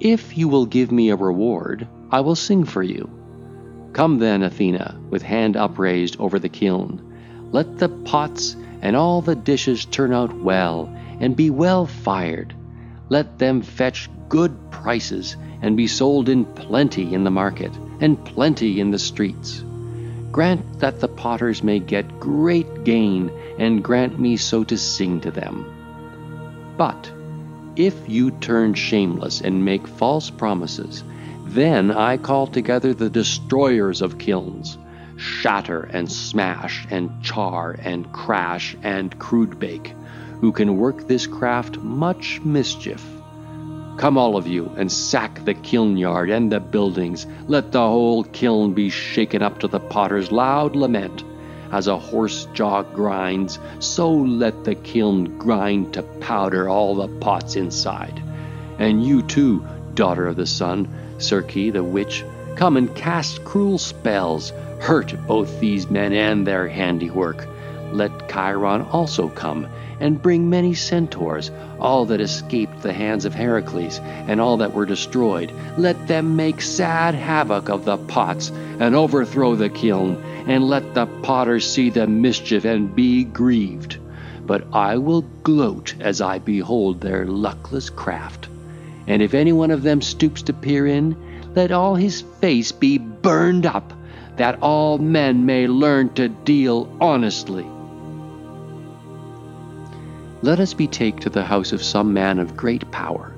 if you will give me a reward, I will sing for you. Come then, Athena, with hand upraised over the kiln. Let the pots and all the dishes turn out well, and be well fired. Let them fetch good prices, and be sold in plenty in the market, and plenty in the streets. Grant that the potters may get great gain, and grant me so to sing to them. But if you turn shameless and make false promises, then I call together the destroyers of kilns, shatter and smash and char and crash and crude bake, who can work this craft much mischief. Come all of you and sack the kiln yard and the buildings. Let the whole kiln be shaken up to the potter's loud lament. As a horse jaw grinds, so let the kiln grind to powder all the pots inside. And you too, daughter of the sun, Circe the witch, come and cast cruel spells, hurt both these men and their handiwork. Let Chiron also come, and bring many centaurs, all that escaped the hands of Heracles, and all that were destroyed. Let them make sad havoc of the pots, and overthrow the kiln, and let the potters see the mischief and be grieved. But I will gloat as I behold their luckless craft. And if any one of them stoops to peer in, let all his face be burned up, that all men may learn to deal honestly. Let us betake to the house of some man of great power,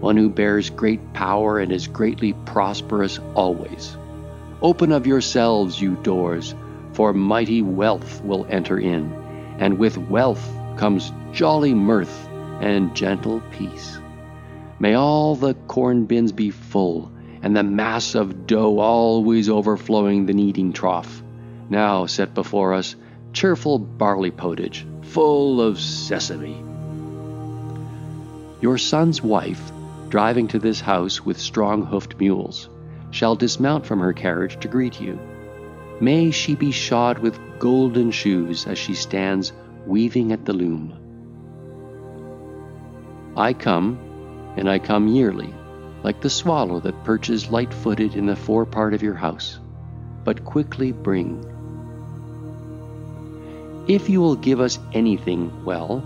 one who bears great power and is greatly prosperous always. Open of yourselves, you doors, for mighty wealth will enter in, and with wealth comes jolly mirth and gentle peace. May all the corn bins be full, and the mass of dough always overflowing the kneading trough. Now set before us cheerful barley pottage, full of sesame. Your son's wife, driving to this house with strong hoofed mules, shall dismount from her carriage to greet you. May she be shod with golden shoes as she stands weaving at the loom. I come, and I come yearly, like the swallow that perches light footed in the forepart of your house, but quickly bring. If you will give us anything, well,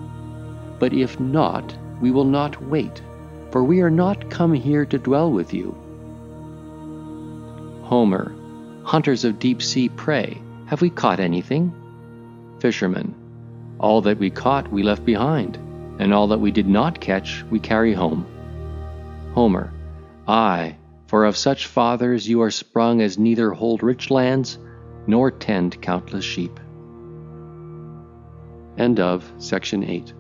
but if not, we will not wait, for we are not come here to dwell with you Homer, hunters of deep sea prey, have we caught anything? Fishermen, all that we caught we left behind, and all that we did not catch we carry home. Homer, Ay, for of such fathers you are sprung as neither hold rich lands nor tend countless sheep. End of section 8.